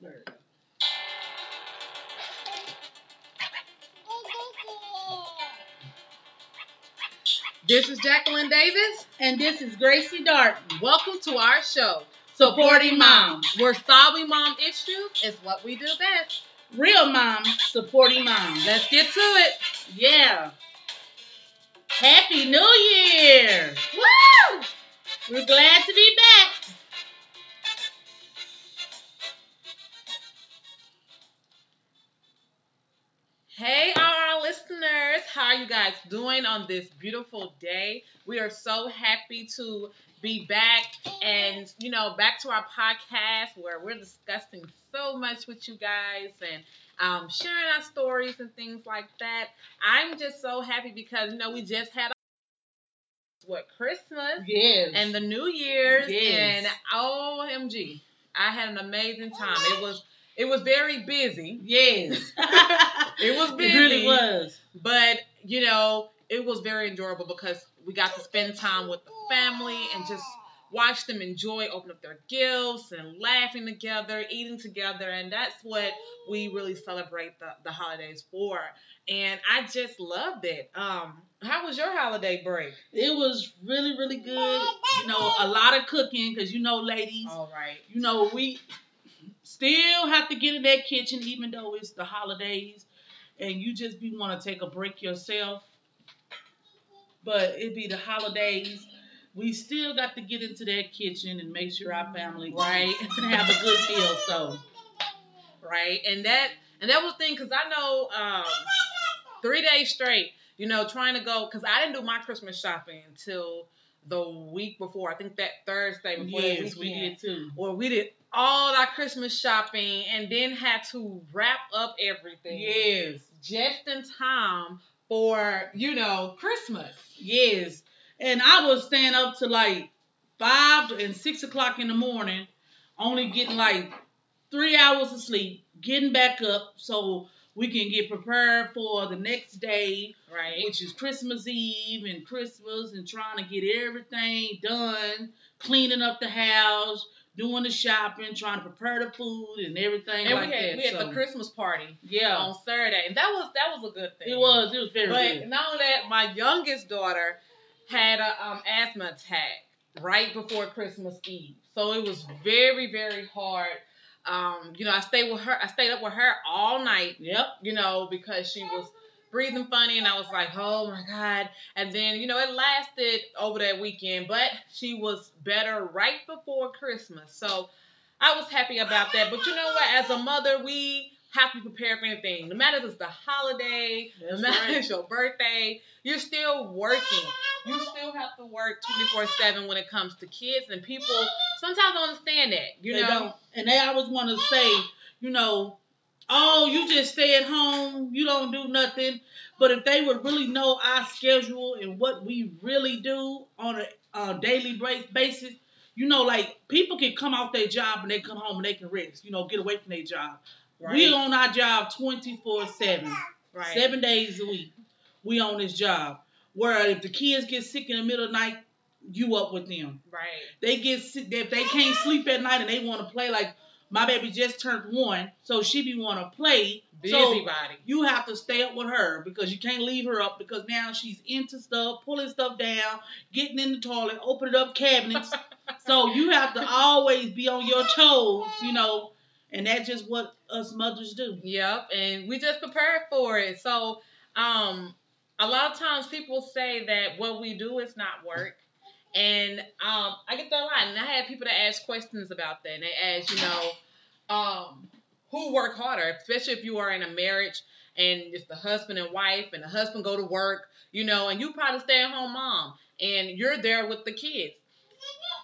There you go. This is Jacklyn Davis. And this is Gracie Darton. Welcome to our show, Supporting moms. Where solving mom issues is what we do best. Real moms supporting moms. Let's get to it. Yeah. Happy New Year! Woo! We're glad to be back. How are you guys doing on this beautiful day? We are so happy to be back and, you know, back to our podcast where we're discussing so much with you guys and um, sharing our stories and things like that. I'm just so happy because, you know, we just had what Christmas Yes. and the New Year's Yes. and OMG, I had an amazing time. It was it was very busy. yes. It was busy. It really was. But, you know, it was very enjoyable because we got to spend time with the family and just watch them enjoy, open up their gifts and laughing together, eating together. And that's what we really celebrate the, the holidays for. And I just loved it. Um, how was your holiday break? It was really, really good. You know, a lot of cooking because you know, ladies, All right. you know, we still have to get in that kitchen even though it's the holidays and you just be want to take a break yourself. But it be the holidays. We still got to get into that kitchen and make sure our family Right. and have a good meal. So right? And that and that was the thing because I know um, three days straight, you know, trying to go because I didn't do my Christmas shopping until the week before. I think that Thursday before yes, we weekend, did too. Or we did all our Christmas shopping and then had to wrap up everything Yes, just in time for you know Christmas. yes. And I was staying up to like five and six o'clock in the morning, only getting like three hours of sleep, getting back up so we can get prepared for the next day, Right. which is Christmas Eve and Christmas, and trying to get everything done, cleaning up the house, doing the shopping, trying to prepare the food and everything and like we had that. we had so, the Christmas party yeah, on Saturday, and that was that was a good thing. it was. It was very But good. not only that, my youngest daughter had a um, asthma attack right before Christmas Eve, so it was very very hard. Um, you know, I stayed with her. I stayed up with her all night. Yep. You know, because she was breathing funny, and I was like, oh my god. And then you know, it lasted over that weekend, but she was better right before Christmas. So I was happy about that. But you know what? As a mother, we have to prepare for anything. No matter if it's the holiday, no matter right. if it's your birthday, you're still working. You still have to work 24 7 when it comes to kids, and people sometimes don't understand that. You they know, don't. And they always want to say, you know, oh, you just stay at home, you don't do nothing. But if they would really know our schedule and what we really do on a, uh daily basis, you know, like people can come off their job and they come home and they can rest, you know, get away from their job. We on our job 24 7, right? seven days a week. We on this job. Where if the kids get sick in the middle of the night, you up with them Right. they get sick if they can't sleep at night and they want to play like my baby just turned one so she be want to play so Busybody. you have to stay up with her because you can't leave her up because now she's into stuff pulling stuff down getting in the toilet opening up cabinets so you have to always be on your toes you know and that's just what us mothers do Yep, and we just prepared for it. So, um, a lot of times people say that what we do is not work, and um, I get that a lot. And I had people that ask questions about that. And they ask, you know, um, who work harder, especially if you are in a marriage and it's the husband and wife, and the husband go to work, you know, and you probably stay at home mom, and you're there with the kids.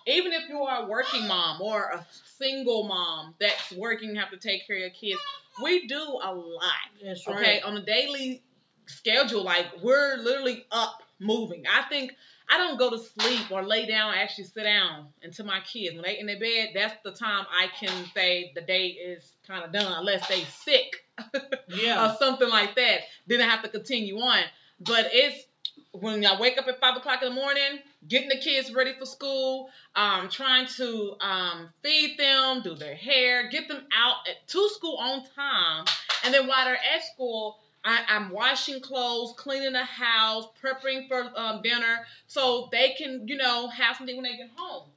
Even if you are a working mom or a single mom that's working, have to take care of your kids, we do a lot. that's Okay, on a daily schedule, like we're literally up moving. I think I don't go to sleep or lay down, actually sit down until my kids when they in their bed. That's the time I can say the day is kind of done, unless they sick yeah or something like that. Then I have to continue on. But it's when I wake up at five o'clock in the morning, getting the kids ready for school, um, trying to um, feed them, do their hair, get them out at, to school on time, and then while they're at school, I, am washing clothes, cleaning the house, preparing for um, dinner, so they can, you know, have something when they get home.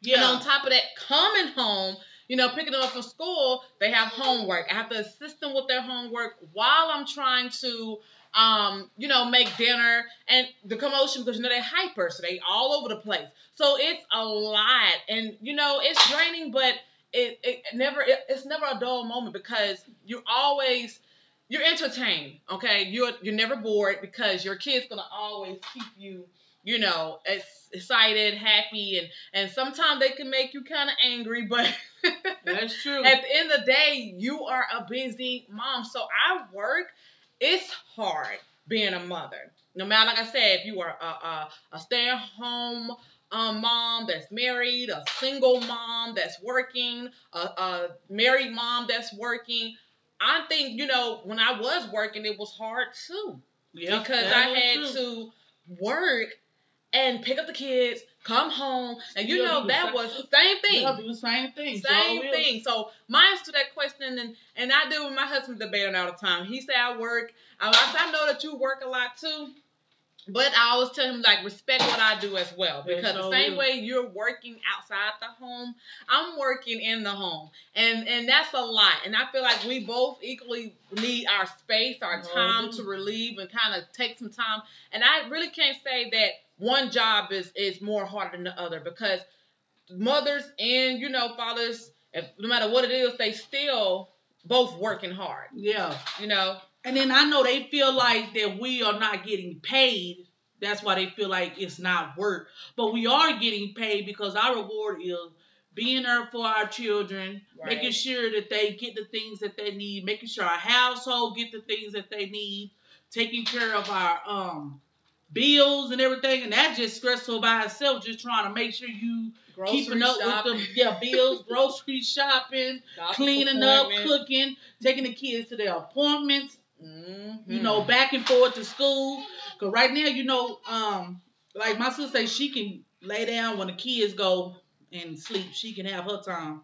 Yeah. And on top of that, coming home, you know, picking them up from school, they have homework. I have to assist them with their homework while I'm trying to um, you know, make dinner and the commotion because you know they're hyper, so they all over the place. So it's a lot, and you know it's draining, but it, it never it, it's never a dull moment because you're always you're entertained. Okay, you're you're never bored because your kid's gonna always keep you, you know, excited, happy, and and sometimes they can make you kind of angry, but that's true. At the end of the day, you are a busy mom, so I work it's hard being a mother. No matter, like I said, if you are a, a, a stay at home um, mom that's married, a single mom that's working, a, a married mom that's working. I think, you know, when I was working, it was hard too. Yeah, because I had to work and pick up the kids, come home, and you know that was the same thing. The same thing. Same thing. So my answer to that question, and and I do with my husband debating all the time. He said I work. I, I know that you work a lot too. But I always tell him like respect what I do as well because the same way you're working outside the home, I'm working in the home, and and that's a lot. And I feel like we both equally need our space, our time to relieve and kind of take some time. And I really can't say that one job is is more harder than the other because mothers and you know fathers, if, no matter what it is, they still both working hard. Yeah, you know. And then I know they feel like that we are not getting paid. That's why they feel like it's not work. But we are getting paid because our reward is being there for our children, right. making sure that they get the things that they need, making sure our household get the things that they need, taking care of our um bills and everything, and that's just stressful by itself. Just trying to make sure you grocery keeping up shopping. with the yeah, bills, grocery shopping, cleaning up, cooking, taking the kids to their appointments. Mm-hmm. You know, back and forth to school. Cause right now, you know, um, like my sister say, she can lay down when the kids go and sleep. She can have her time.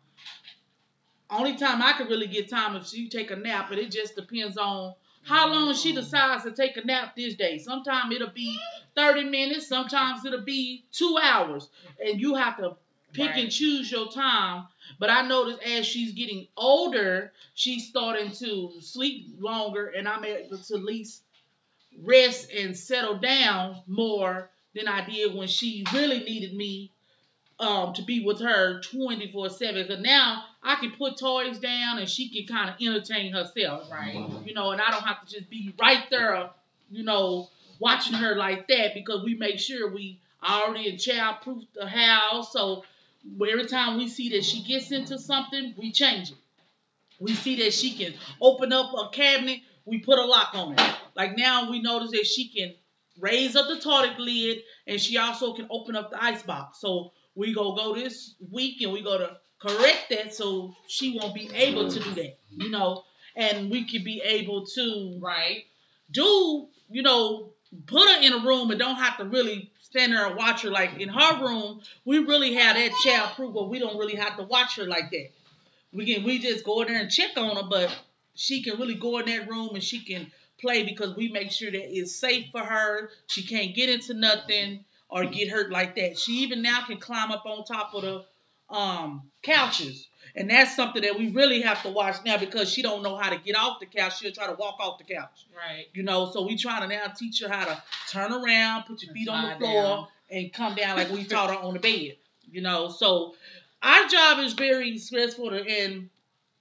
Only time I can really get time if she take a nap, but it just depends on how long she decides to take a nap this day. Sometimes it'll be 30 minutes, sometimes it'll be two hours. And you have to pick right. and choose your time. But I noticed as she's getting older, she's starting to sleep longer, and I'm able to at least rest and settle down more than I did when she really needed me um, to be with her 24 7. Because now I can put toys down and she can kind of entertain herself, right? You know, and I don't have to just be right there, you know, watching her like that because we make sure we already child proof the house. So every time we see that she gets into something, we change it. We see that she can open up a cabinet, we put a lock on it. Like now we notice that she can raise up the toilet lid and she also can open up the ice box. So we go go this week and we go to correct that so she won't be able to do that, you know, and we could be able to right do, you know, put her in a room and don't have to really stand there and watch her. Like in her room, we really have that child proof, but we don't really have to watch her like that. We can we just go in there and check on her, but she can really go in that room and she can play because we make sure that it's safe for her. She can't get into nothing or get hurt like that. She even now can climb up on top of the um, couches. And that's something that we really have to watch now because she don't know how to get off the couch. She'll try to walk off the couch. Right. You know, so we trying to now teach her how to turn around, put your feet on the floor, down. and come down like we taught her on the bed. You know, so our job is very stressful and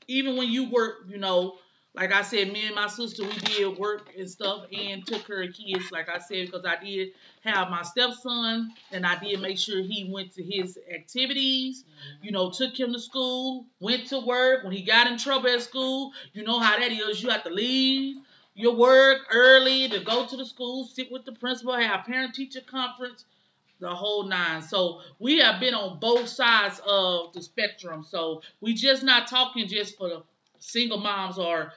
even when you work, you know, like I said, me and my sister, we did work and stuff and took of kids, like I said, because I did have my stepson and I did make sure he went to his activities, mm-hmm. you know, took him to school, went to work. When he got in trouble at school, you know how that is. You have to leave your work early to go to the school, sit with the principal, have parent teacher conference, the whole nine. So we have been on both sides of the spectrum. So we just not talking just for the single moms or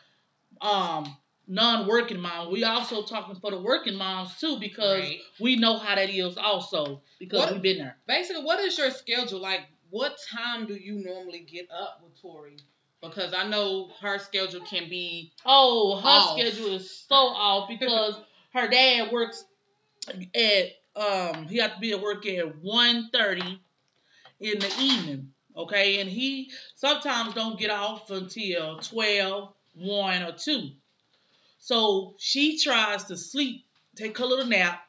um non-working moms. We also talking for the working moms too because Right. we know how that is also because What- we've been there. Basically, what is your schedule like? What time do you normally get up with Tori? Because I know her schedule can be Oh, her Off. schedule is so off because her dad works at um he had to be at work at 1.30 in the evening. Okay, and he sometimes don't get off until 12, 1 or 2. So she tries to sleep, take her little nap,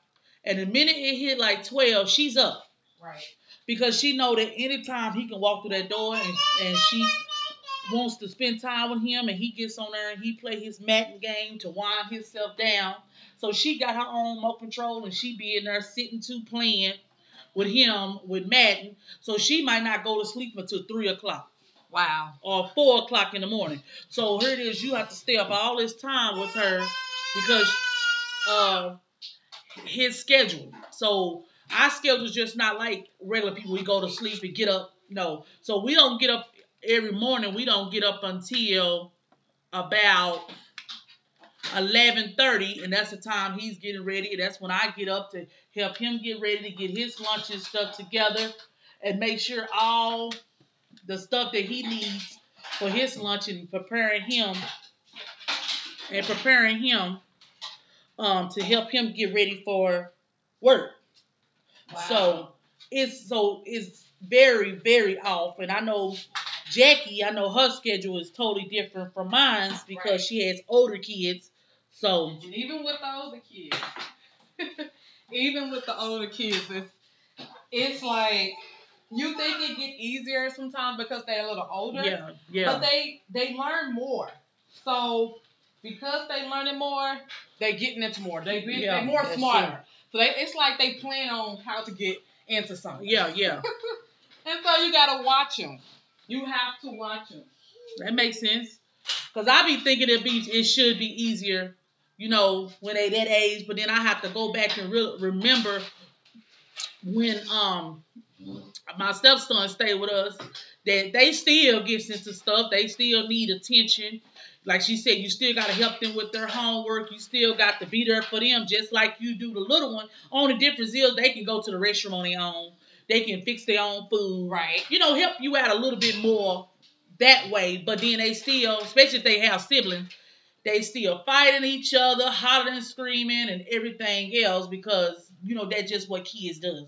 and the minute it hit like 12, she's up. right. because she know that anytime he can walk through that door and, and she wants to spend time with him and he gets on there and he play his Madden game to wind himself down. So she got her own remote control and she be in there sitting to playing with him with Madden. So she might not go to sleep until three o'clock Wow. or four o'clock in the morning. So here it is, you have to stay up all this time with her because uh his schedule. So our schedule is just not like regular people. We go to sleep and get up. No. So we don't get up every morning. We don't get up until about eleven thirty, and that's the time he's getting ready. That's when I get up to help him get ready to get his lunch and stuff together and make sure all the stuff that he needs for his lunch and preparing him and preparing him um, to help him get ready for work. So it's so it's very very off, and I know Jackie. I know her schedule is totally different from mine because Right. she has older kids. So And even with the older kids, even with the older kids, it's, it's like you think it get easier sometimes because they're a little older. yeah, yeah, But they they learn more. So because they learning more, they getting into more. They be, Yeah, they more smarter. true. So they it's like they plan on how to get into something. yeah, yeah. And so you gotta watch them. You have to watch them. That makes sense. Cause I be thinking it be it should be easier, you know, when they that age. But then I have to go back and re- remember when um my stepson stayed with us that they still gets into stuff. They still need attention. Like she said, you still got to help them with their homework. You still got to be there for them, just like you do the little one. Only difference is they can go to the restroom on their own. They can fix their own food Right. you know, help you out a little bit more that way. But then they still, especially if they have siblings, they still fighting each other, hollering, screaming, and everything else because you know that's just what kids does.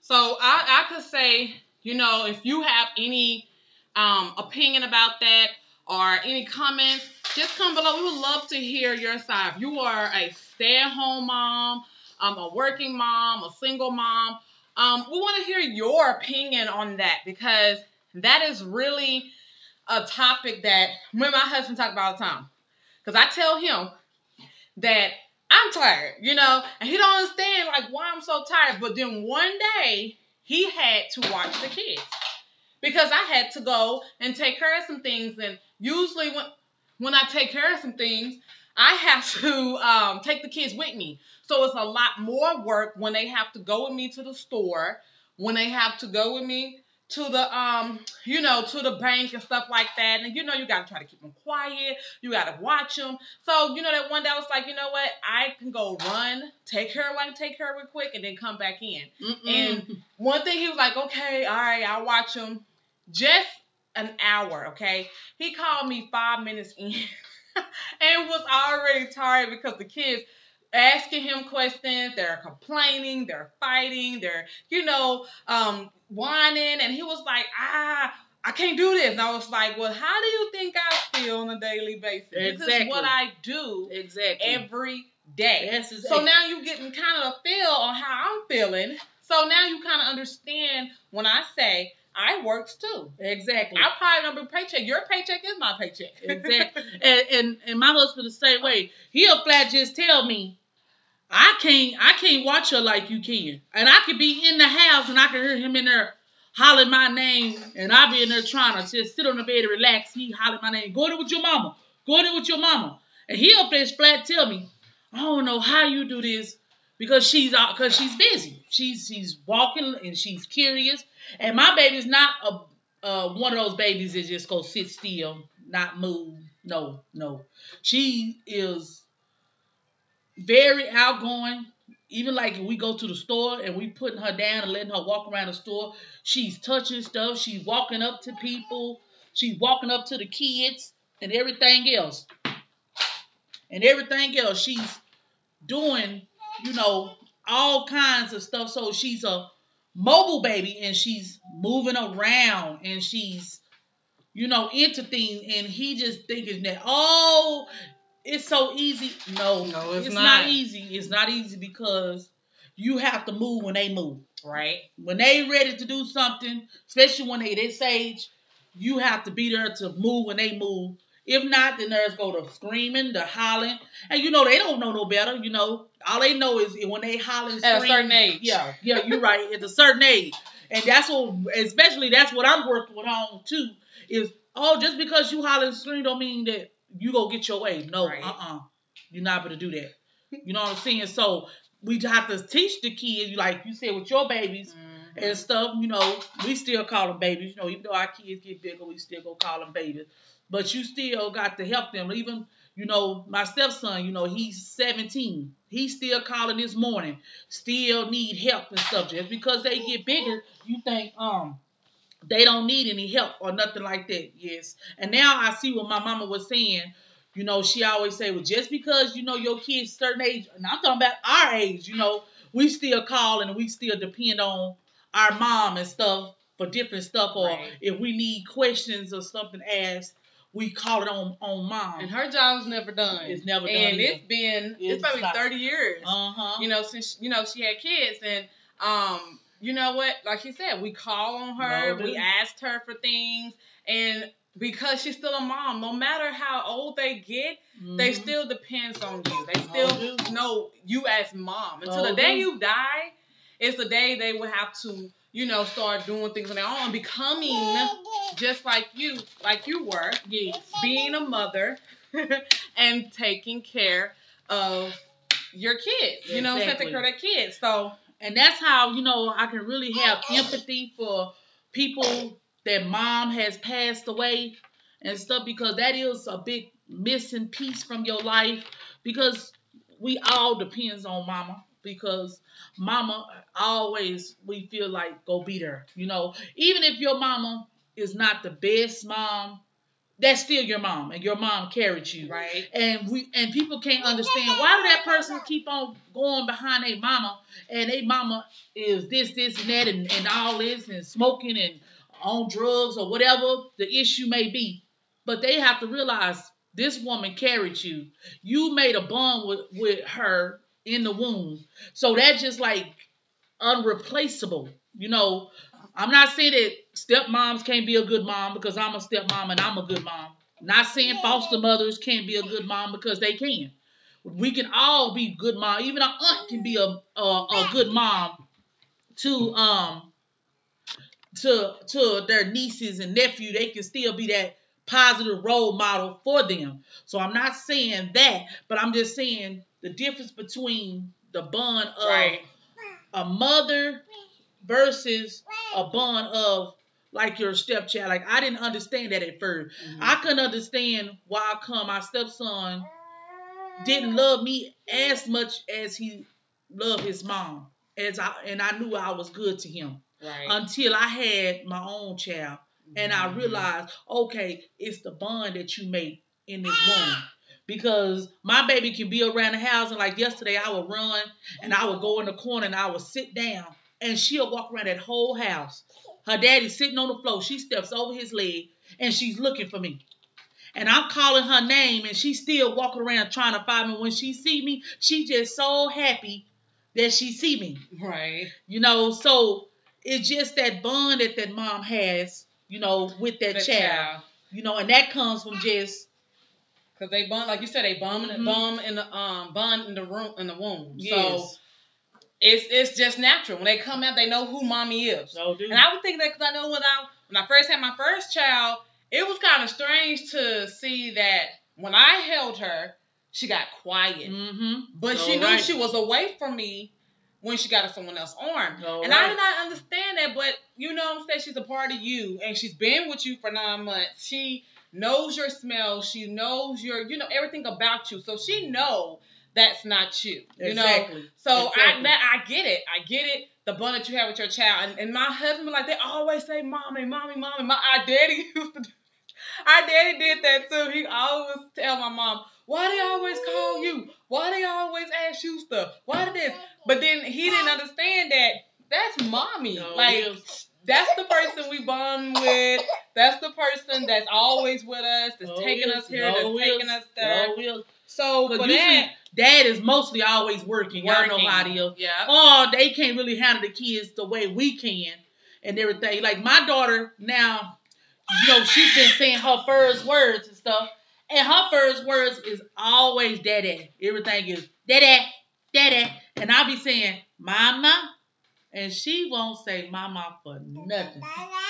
So I, I could say, you know, if you have any um, opinion about that or any comments, just come below. We would love to hear your side. If you are a stay-at-home mom, um, a working mom, a single mom, um, we want to hear your opinion on that because that is really a topic that me and my husband talk about all the time. Because I tell him that I'm tired, you know, and he don't understand like why I'm so tired. But then one day he had to watch the kids because I had to go and take care of some things. And usually when when I take care of some things, I have to um, take the kids with me. So it's a lot more work when they have to go with me to the store, when they have to go with me to the um you know to the bank and stuff like that. And you know you got to try to keep them quiet. You got to watch them so you know that one day I was like you know what? I can go run take her away take her real quick and then come back in. And one thing he was like okay all right I'll watch them just an hour okay? He called me five minutes in and was already tired because the kids asking him questions they're complaining they're fighting they're you know um whining and he was like ah I can't do this. And I was like, well, how do you think I feel on a daily basis? This is Exactly. what I do exactly. every day. Yes, is- So now you're getting kind of a feel on how I'm feeling. So now you kind of understand when I say I works too. exactly. I probably don't be paycheck. Your paycheck is my paycheck. exactly. and, and and my husband the same way. He'll flat just tell me, I can't I can't watch her like you can. And I could be in the house and I can hear him in there hollering my name and I be in there trying to just sit on the bed and relax. He hollering my name. Go there with your mama. Go there with your mama. And he'll flat flat tell me, I don't know how you do this because she's out because she's busy. She's she's walking and she's curious. And my baby's not a uh, one of those babies that just go sit still. not move. No, no. She is very outgoing. Even like we go to the store and we putting her down and letting her walk around the store, she's touching stuff. She's walking up to people. She's walking up to the kids and everything else. And everything else. She's doing, you know, all kinds of stuff. So she's a mobile baby and she's moving around and she's, you know, into things. And he just thinking that, oh, it's so easy. No, No, it's it's not. not easy. It's not easy because you have to move when they move. Right. When they ready to do something, especially when they this age, you have to be there to move when they move. If not, then there's go to screaming, to hollering, and you know they don't know no better. You know, all they know is when they holler and At a certain age. Yeah, yeah, you're right. At a certain age, and that's what, especially that's what I'm working with on too. Is oh, just because you holler and scream don't mean that you go get your way. No, Right. uh, uh you're not able to do that. You know what I'm saying? So we have to teach the kids, like you said with your babies Mhm. and stuff. You know, we still call them babies. You know, even though our kids get bigger, we still go call them babies. But you still got to help them. Even you know, my stepson, you know, he's 17. He's still calling this morning. Still need help and stuff. Just because they get bigger, you think um they don't need any help or nothing like that. Yes. And now I see what my mama was saying. You know, she always say, well, just because you know your kids certain age, and I'm talking about our age, you know, we still call and we still depend on our mom and stuff for different stuff, or Right. if we need questions or something asked, we call it on on mom. And her job's never done. It's never done And either. it's been It's it's probably thirty years. uh huh. you know, since you know she had kids, and um, you know what? Like she said, we call on her, No, we asked her for things, and because she's still a mom, no matter how old they get, they Mhm. still depends on you. They still know you as mom. Until No, the day you die, it's the day they will have to, you know, start doing things on their own, becoming just like you, like you were, yes. being a mother and taking care of your kids. You know, Exactly. taking care of their kids. So And that's how, you know, I can really have empathy for people that mom has passed away and stuff because that is a big missing piece from your life because we all depends on mama because mama always we feel like go beat her you know? Even if your mama is not the best mom that's still your mom and your mom carried you. Right. and we and people can't understand why do that person keep on going behind a mama and a mama is this this and that and, and all this and smoking and on drugs or whatever the issue may be. But they have to realize this woman carried you. You made a bond with with her in the womb. So that's just like unreplaceable you know i'm not saying that stepmoms can't be a good mom because i'm a stepmom and i'm a good mom not saying foster mothers can't be a good mom because they can. We can all be good mom. Even our aunt can be a a, a good mom to um to to their nieces and nephew. They can still be that positive role model for them. So I'm not saying that, but I'm just saying the difference between the bond of Right. a mother versus a bond of like your stepchild. Like I didn't understand that at 1st I couldn't understand why come my stepson didn't love me as much as he loved his mom. As I and I knew I was good to him Right. until I had my own child and I Mhm. realized, okay, it's the bond that you make in this womb. Because my baby can be around the house and like yesterday I would run and I would go in the corner and I would sit down and she'll walk around that whole house. Her daddy's sitting on the floor. She steps over his leg and she's looking for me. And I'm calling her name and she's still walking around trying to find me. When she see me, she just so happy that she see me. Right. You know, so it's just that bond that that mom has, you know, with that That child. You know, and that comes from just Cause they bond, like you said, they bond, in Mhm. the bum in the um bun in the room in the womb. So yes. It's it's just natural when they come out, they know who mommy is. So do. And I would think that because I know when I when I first had my first child, it was kind of strange to see that when I held her, she got quiet, mm-hmm. but she knew she was away from me when she got in someone else's arm. All and I did not understand that, but you know what I'm saying? She's a part of you and she's been with you for nine months. She knows your smell. She knows your, you know, everything about you. So she know that's not you. You Exactly. know. So I Exactly. that I get it. I get it. The bond that you have with your child. And, and my husband like they always say mommy, mommy, mommy. My our daddy used to do our daddy did that too. He always tell my mom, why they always call you? Why they always ask you stuff? Why did this? But then he didn't understand that that's mommy. No, like that's the person we bond with. That's the person that's always with us, that's No taking wheels, us here, no that's wheels, taking us there. no. So for usually that, dad is mostly always working. Y'all know working. how it is. Yeah. Or they can't really handle the kids the way we can and everything. Like my daughter now, you know, she's been saying her first words and stuff. And her first words is always daddy. Everything is daddy, daddy. And I'll be saying, mama. And she won't say mama for nothing.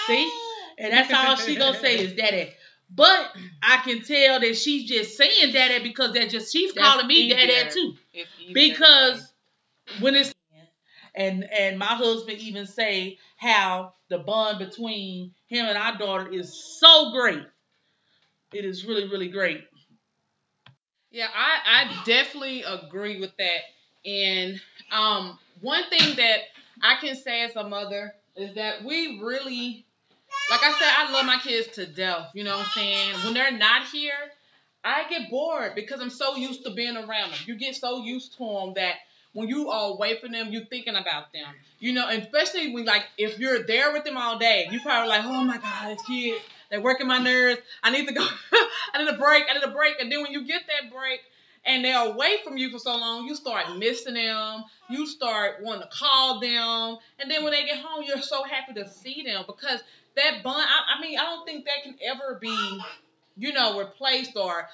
See? And that's all she gonna say is daddy. But I can tell that she's just saying daddy because that just she's That's calling me daddy easier. too. Because when it's and and my husband even say how the bond between him and our daughter is so great. It is really really great. Yeah, I, I definitely agree with that. And um, one thing that I can say as a mother is that we really, like I said, I love my kids to death. You know what I'm saying? When they're not here, I get bored because I'm so used to being around them. You get so used to them that when you are away from them, you're thinking about them. You know, especially when like if you're there with them all day, you probably like, oh my god, this kid, they're working my nerves. I need to go. I need a break. I need a break. And then when you get that break and they're away from you for so long, you start missing them. You start wanting to call them. And then when they get home, you're so happy to see them because that bond. I, I mean, I don't think that can ever be, you know, replaced or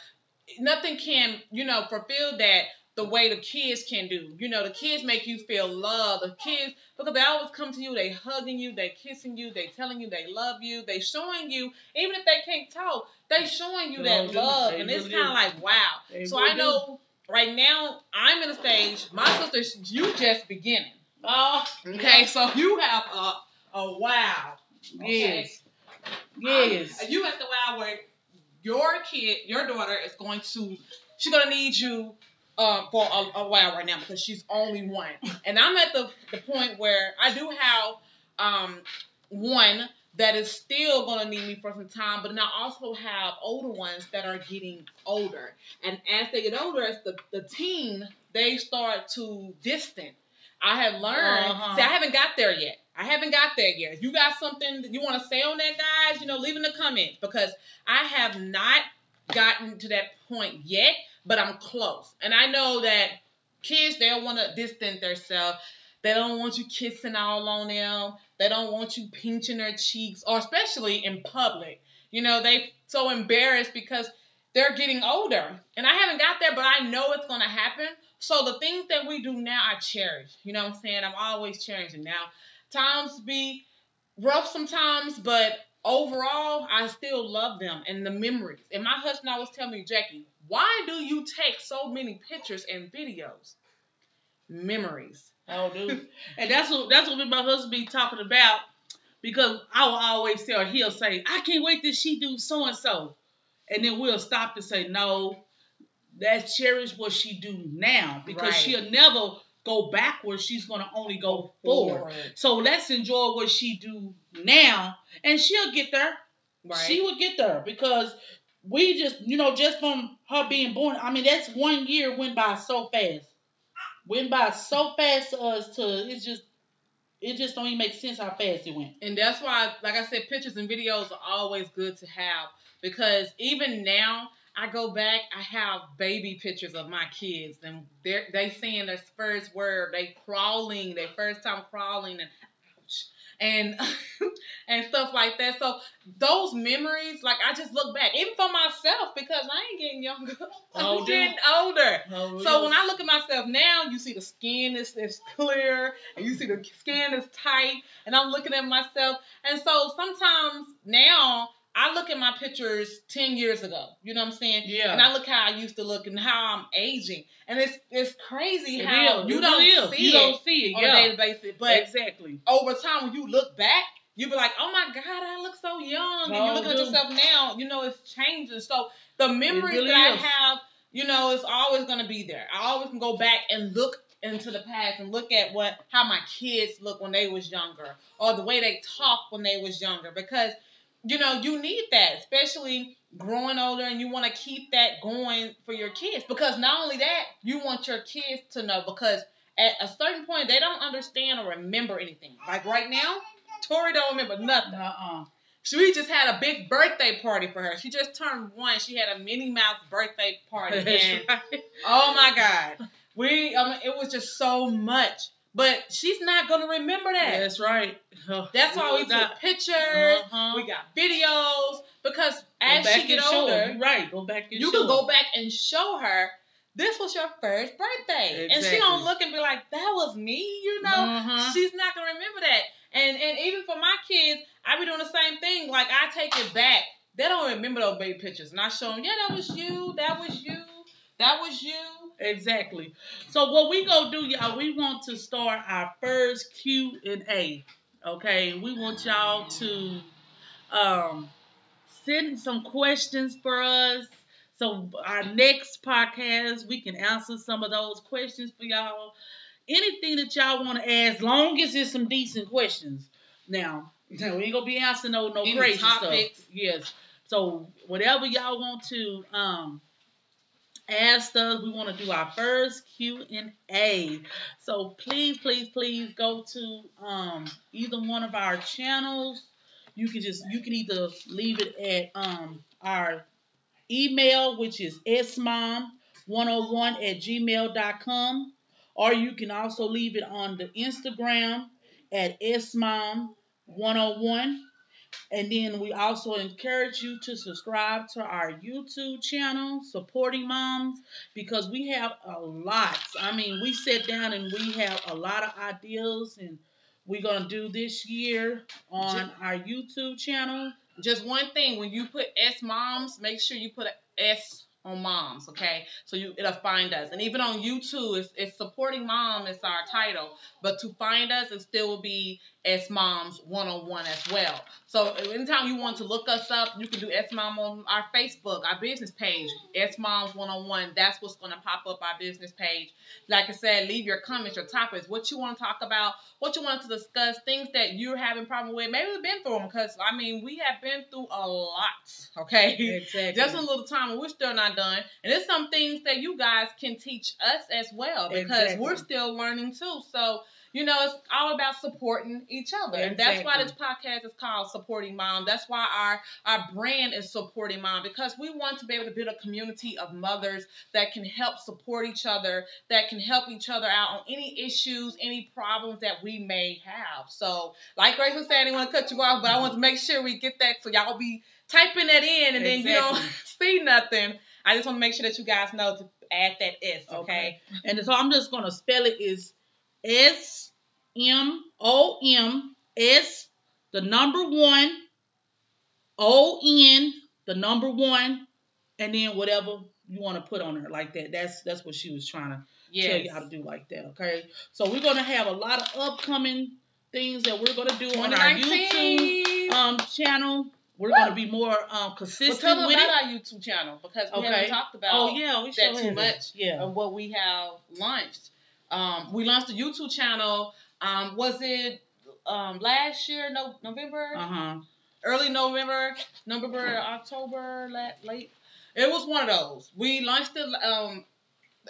nothing can, you know, fulfill that the way the kids can do. You know, the kids make you feel love. The kids, because they always come to you, they hugging you, they kissing you, they telling you they love you, they showing you, even if they can't talk, they showing you that love. And it's kind of like, wow. So I know right now I'm in a stage, my sister, you just beginning. Oh, Okay, so you have a, a wow. Yes, yes. Um, you at the wow where your kid, your daughter is going to, she's gonna need you uh, for a, a while right now because she's only one. And I'm at the the point where I do have um one that is still gonna need me for some time, but then I also have older ones that are getting older. And as they get older, as the, the teen, they start to distant. I have learned. Uh-huh. See, I haven't got there yet. I haven't got there yet. If you got something you want to say on that, guys, you know, leave in the comments because I have not gotten to that point yet, but I'm close. And I know that kids, they don't want to distance themselves. They don't want you kissing all on them. They don't want you pinching their cheeks, or especially in public. You know, they so embarrassed because they're getting older. And I haven't got there, but I know it's gonna happen. So the things that we do now, I cherish. You know what I'm saying? I'm always cherishing. Now, times be rough sometimes, but overall, I still love them and the memories. And my husband always tell me, Jackie, why do you take so many pictures and videos? Memories. Oh, dude. and that's what that's what my husband be talking about because I will always tell he'll say, I can't wait till she do so and so. And then we'll stop and say, No, that's cherish what she do now because Right. she'll never go backwards. She's gonna only go forward. So let's enjoy what she do now and she'll get there. Right. She will get there because we just, you know, just from her being born, I mean, that's one year went by so fast. Went by so fast to us to it's just it just don't even make sense how fast it went. And that's why, like I said, pictures and videos are always good to have because even now, I go back, I have baby pictures of my kids, and they they saying their first word, they crawling, their first time crawling, and and and stuff like that. So those memories, like I just look back, even for myself, because I ain't getting younger, I'm Oh, dude. getting older. So when I look at myself now, you see the skin is, is clear, and you see the skin is tight, and I'm looking at myself. And so sometimes now I look at my pictures ten years ago. You know what I'm saying? Yeah. And I look how I used to look and how I'm aging, and it's it's crazy It how is. you It don't is. see you it don't see it, on yeah. a daily basis, but exactly. over time when you look back, you be like, oh my God, I look so young. and you look at yourself now, you know, it's changing. So the memories really that is. I have, you know, it's always going to be there. I always can go back and look into the past and look at what how my kids look when they was younger or the way they talk when they was younger because you know you need that especially growing older and you want to keep that going for your kids because not only that you want your kids to know because at a certain point they don't understand or remember anything like right now tori don't remember nothing Uh-uh. she just had a big birthday party for her she just turned one she had a minnie mouse birthday party and Oh my God. We, I mean, it was just so much. But she's not going to remember that. That's right. That's why we got took pictures, Uh-huh. we got videos, because as she get older, her. right? Go back and you can go back and show her this was your first birthday. And she don't look and be like, that was me, you know? Mhm. She's not gonna remember that. And and even for my kids, I be doing the same thing. Like I take it back. They don't remember those baby pictures. And I show them, yeah, that was you, that was you, that was you. Exactly. So what we gonna do, y'all? We want to start our first Q and A. Okay, we want y'all to um, send some questions for us. So our next podcast, we can answer some of those questions for y'all. Anything that y'all want to ask, long as it's some decent questions. Now, we ain't gonna be answering no no Any crazy topics. stuff. Yes. So whatever y'all want to um ask us, we want to do our first Q and A. So please, please, please go to um either one of our channels. You can just you can either leave it at um our email, which is smom101 at gmail.com, or you can also leave it on the Instagram at smom101. And then we also encourage you to subscribe to our YouTube channel, Supporting Moms, because we have a lot. I mean, we sit down and we have a lot of ideas, and we're going to do this year on our YouTube channel. Just one thing, when you put S moms, make sure you put a S on moms, okay? So you it'll find us. And even on YouTube, it's, it's supporting mom is our title. But to find us, it still will be S Moms 101 as well. So anytime you want to look us up, you can do S Mom on our Facebook, our business page, S Moms 101. That's what's going to pop up our business page. Like I said, leave your comments, your topics, what you want to talk about, what you want to discuss, things that you're having problem with. Maybe we've been through them because I mean we have been through a lot. Okay. Exactly. Just a little time and we're still not done. And there's some things that you guys can teach us as well because Exactly. we're still learning too. So, you know, it's all about supporting each other. And that's why this podcast is called Supporting Mom. That's why our our brand is Supporting Mom because we want to be able to build a community of mothers that can help support each other, that can help each other out on any issues, any problems that we may have. So, like Graice was saying, I didn't want to cut you off, but I want to make sure we get that so y'all be typing that in and then you don't see nothing. I just want to make sure that you guys know to add that S, okay? Okay. And so I'm just gonna spell it is S M O M S the number one O N the number one and then whatever you want to put on there like that. That's that's what she was trying to tell you how to do like that. Okay. So we're gonna have a lot of upcoming things that we're gonna do on our YouTube um channel. We're gonna be more um Well, consistent tell them with about it. our YouTube channel because we Okay. haven't talked about Oh yeah, we that too much Yeah. of what we have launched. Um, we launched a YouTube channel. Um, was it um, last year? No, November, Uh huh. early November, November, October, late, late. It was one of those. We launched it um,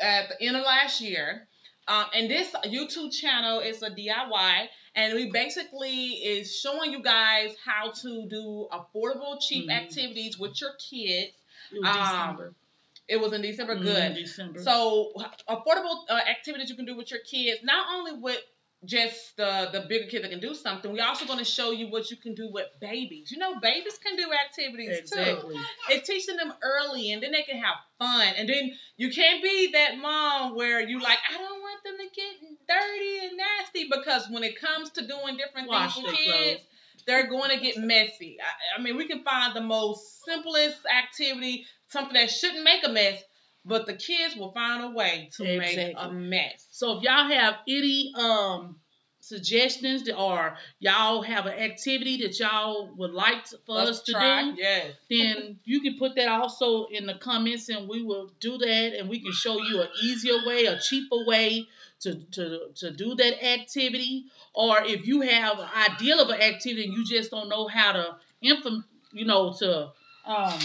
at the end of last year. Um, and this YouTube channel is a DIY, and we basically is showing you guys how to do affordable, cheap Mhm. activities with your kids. It was Um, December. It was in December. Mhm, Good. December. So affordable uh, activities you can do with your kids, not only with just the the bigger kids that can do something. We're also going to show you what you can do with babies. You know, babies can do activities too. exactly. It's teaching them early, and then they can have fun. And then you can't be that mom where you like, I don't want them to get dirty and nasty because when it comes to doing different Wash things with kids, they're going to get messy. I, I mean, we can find the most simplest activity, something that shouldn't make a mess, but the kids will find a way to make a mess. So if y'all have any um suggestions that or y'all have an activity that y'all would like to, for us, Let's to try. do, Yes. then you can put that also in the comments and we will do that and we can show you an easier way, a cheaper way to, to, to do that activity. Or if you have an ideal of an activity and you just don't know how to implement, you know, to um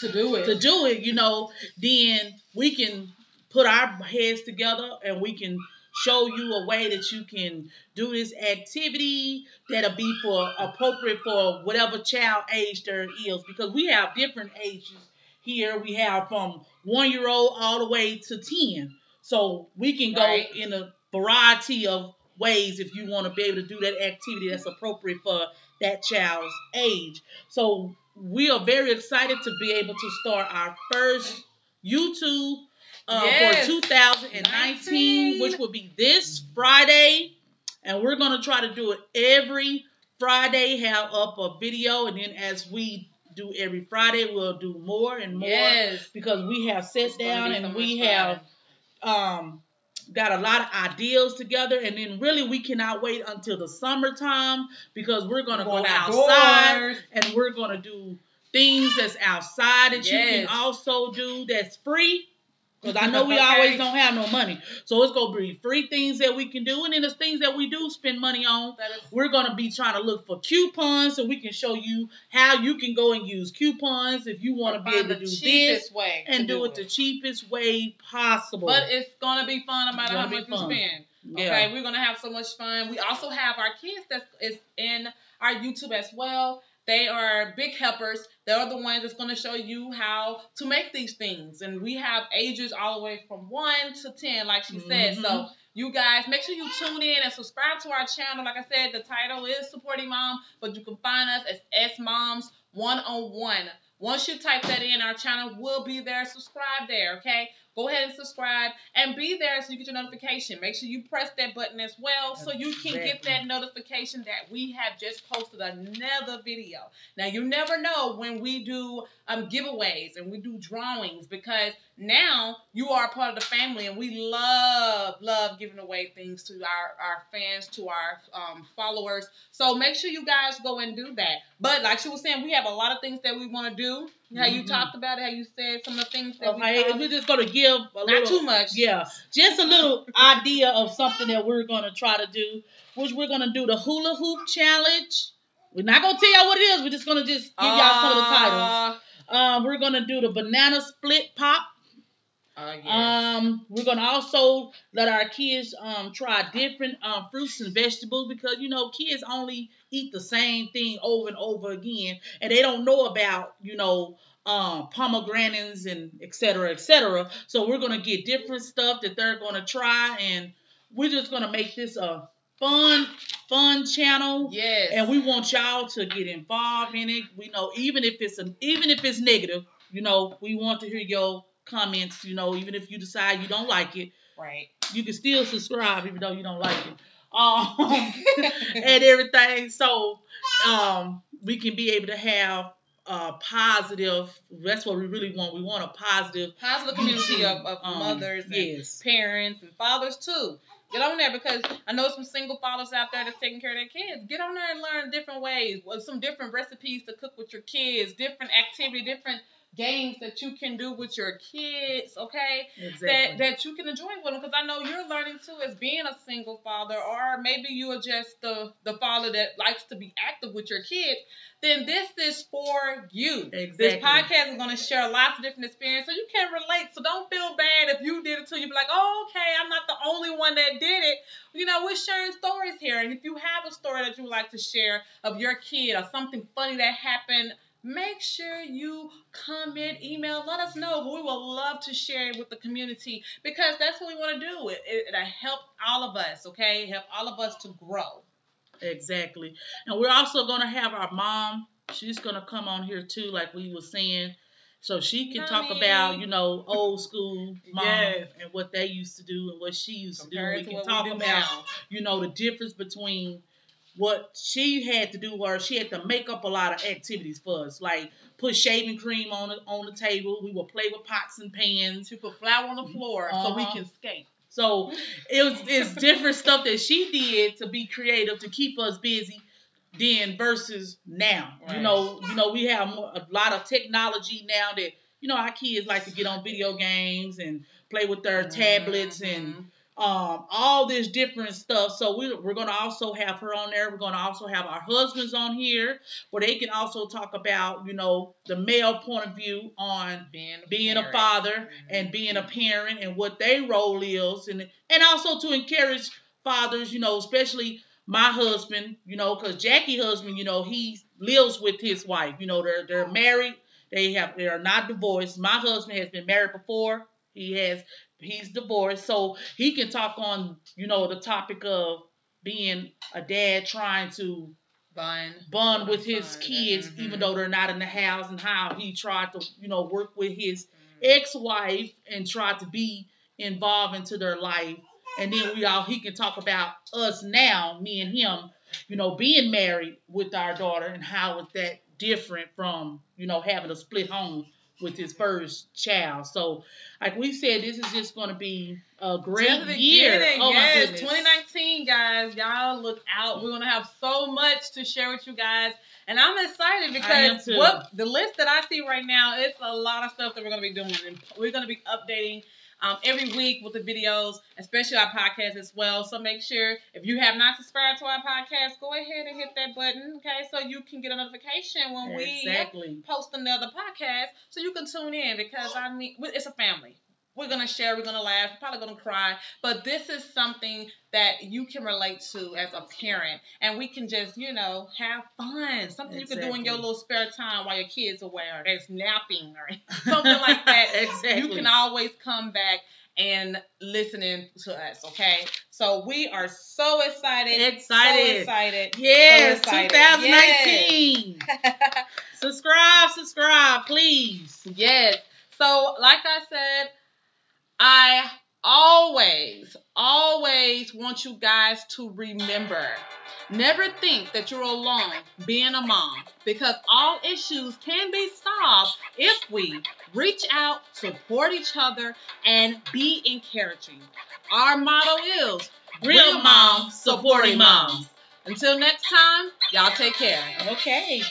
To do it. to do it, you know, then we can put our heads together and we can show you a way that you can do this activity that'll be for appropriate for whatever child age there is because we have different ages here. We have from one year old all the way to ten. So we can go Right. in a variety of ways if you want to be able to do that activity that's appropriate for that child's age. So we are very excited to be able to start our first YouTube uh, Yes. for 2019, which will be this Friday. And we're going to try to do it every Friday, have up a video. And then as we do every Friday, we'll do more and more Yes. because we have sat down and we have fun. Um got a lot of ideas together and then really we cannot wait until the summertime because we're gonna go Going outside and we're gonna do things that's outside that you can also do that's free because I know we Okay. always don't have no money. So it's gonna be free things that we can do and then there's things that we do spend money on. That is We're gonna be trying to look for coupons so we can show you how you can go and use coupons if you want to be able to do this way and to do it the cheapest way possible. But it's gonna be fun no matter how much you spend. yeah. Okay, we're gonna have so much fun. We also have our kids that is in our YouTube as well. They are big helpers. They're the ones that's gonna show you how to make these things. And we have ages all the way from one to ten, like she said. Mhm. So you guys make sure you tune in and subscribe to our channel. Like I said, the title is Supporting Mom, but you can find us as S Moms One on One. Once you type that in, our channel will be there. Subscribe there, okay? Go ahead and subscribe and be there so you get your notification. Make sure you press that button as well so you can get that notification that we have just posted another video. Now you never know when we do um, giveaways and we do drawings because now you are a part of the family and we love love giving away things to our our fans to our um, followers. So make sure you guys go and do that. But like she was saying, we have a lot of things that we want to do. How you Mhm. talked about it, how you said some of the things that we Okay, found. we're just gonna give a not little, too much. yeah, just a little idea of something that we're gonna try to do, which we're gonna do the hula hoop challenge. We're not gonna tell y'all what it is. We're just gonna just give y'all some of the titles. Uh, Um, we're gonna do the banana split pop. Uh, yes. Um, we're gonna also let our kids um try different um fruits and vegetables because you know kids only eat the same thing over and over again, and they don't know about you know um pomegranates and et cetera, et cetera. So we're gonna get different stuff that they're gonna try, and we're just gonna make this a fun, fun channel. yes. And we want y'all to get involved in it. We know even if it's an even if it's negative, you know, we want to hear your comments. You know, even if you decide you don't like it, right. you can still subscribe even though you don't like it. Um, and everything. So um, we can be able to have a positive. That's what we really want. We want a positive Positive community of, of um, mothers and Yes. parents and fathers too. Get on there because I know some single fathers out there that's taking care of their kids. Get on there and learn different ways, some different recipes to cook with your kids, different activity, different games that you can do with your kids. Okay, Exactly. that that you can enjoy with them because I know you're learning too as being a single father or maybe you are just the the father that likes to be active with your kids then this is for you. This podcast is going to share lots of different experiences. So you can relate so don't feel bad if you did it too. You be like oh okay I'm not the only one that did it. You know we're sharing stories here and if you have a story that you would like to share of your kid or something funny that happened make sure you comment, email, let us know. We will love to share it with the community because that's what we want to do. It, it, it'll help all of us, okay? Help all of us to grow. Exactly. And we're also gonna have our mom. She's gonna come on here too, like we were saying. So she can talk about, you know, old school mom Yes. and what they used to do and what she used to do. Compared We to can talk about, now. you know, the difference between what she had to do or she had to make up a lot of activities for us. Like put shaving cream on the on the table. We would play with pots and pans. To put flour on the mm-hmm. floor so we Uh-huh. can skate. So it was it's different stuff that she did to be creative to keep us busy then versus now. Right. You know, you know we have more, a lot of technology now that you know our kids like to get on video games and play with their mm-hmm. tablets and mm-hmm. Um, all this different stuff. So we, we're going to also have her on there. We're going to also have our husbands on here where they can also talk about, you know, the male point of view on being being a father Mhm. and being a parent and what their role is and and also to encourage fathers, you know, especially my husband, you know, because Jackie husband, you know, he lives with his wife. You know, they're they're married. They have they are not divorced. My husband has been married before. He has he's divorced, so he can talk on you know the topic of being a dad trying to Bun. bond with his Bond, kids, mhm. even though they're not in the house, and how he tried to you know work with his Mm-hmm. ex-wife and tried to be involved into their life. And then we all he can talk about us now, me and him, you know, being married with our daughter and how is that different from, you know, having a split home with his first child. So like we said, this is just gonna be a great year. Oh my yes, goodness. 2019, guys. Y'all look out. We're gonna have so much to share with you guys, and I'm excited because what the list that I see right now, it's a lot of stuff that we're gonna be doing, and we're gonna be updating. Um, every week with the videos, especially our podcast as well. So make sure if you have not subscribed to our podcast, go ahead and hit that button, okay? So you can get a notification when we Exactly. post another podcast so you can tune in because I mean it's a family. We're gonna share, we're gonna laugh, probably gonna cry, but this is something that you can relate to as a parent, and we can just you know have fun. Something you can do in your little spare time while your kids are away or they're napping or something like that. exactly. You can always come back and listening to us. Okay, so we are so excited, Excited. so excited. Yes, So excited. 2019. subscribe, subscribe, please. Yes. So, like I said, I always, always want you guys to remember never think that you're alone being a mom because all issues can be solved if we reach out, support each other, and be encouraging. Our motto is Real moms supporting moms. Until next time, y'all take care. Okay.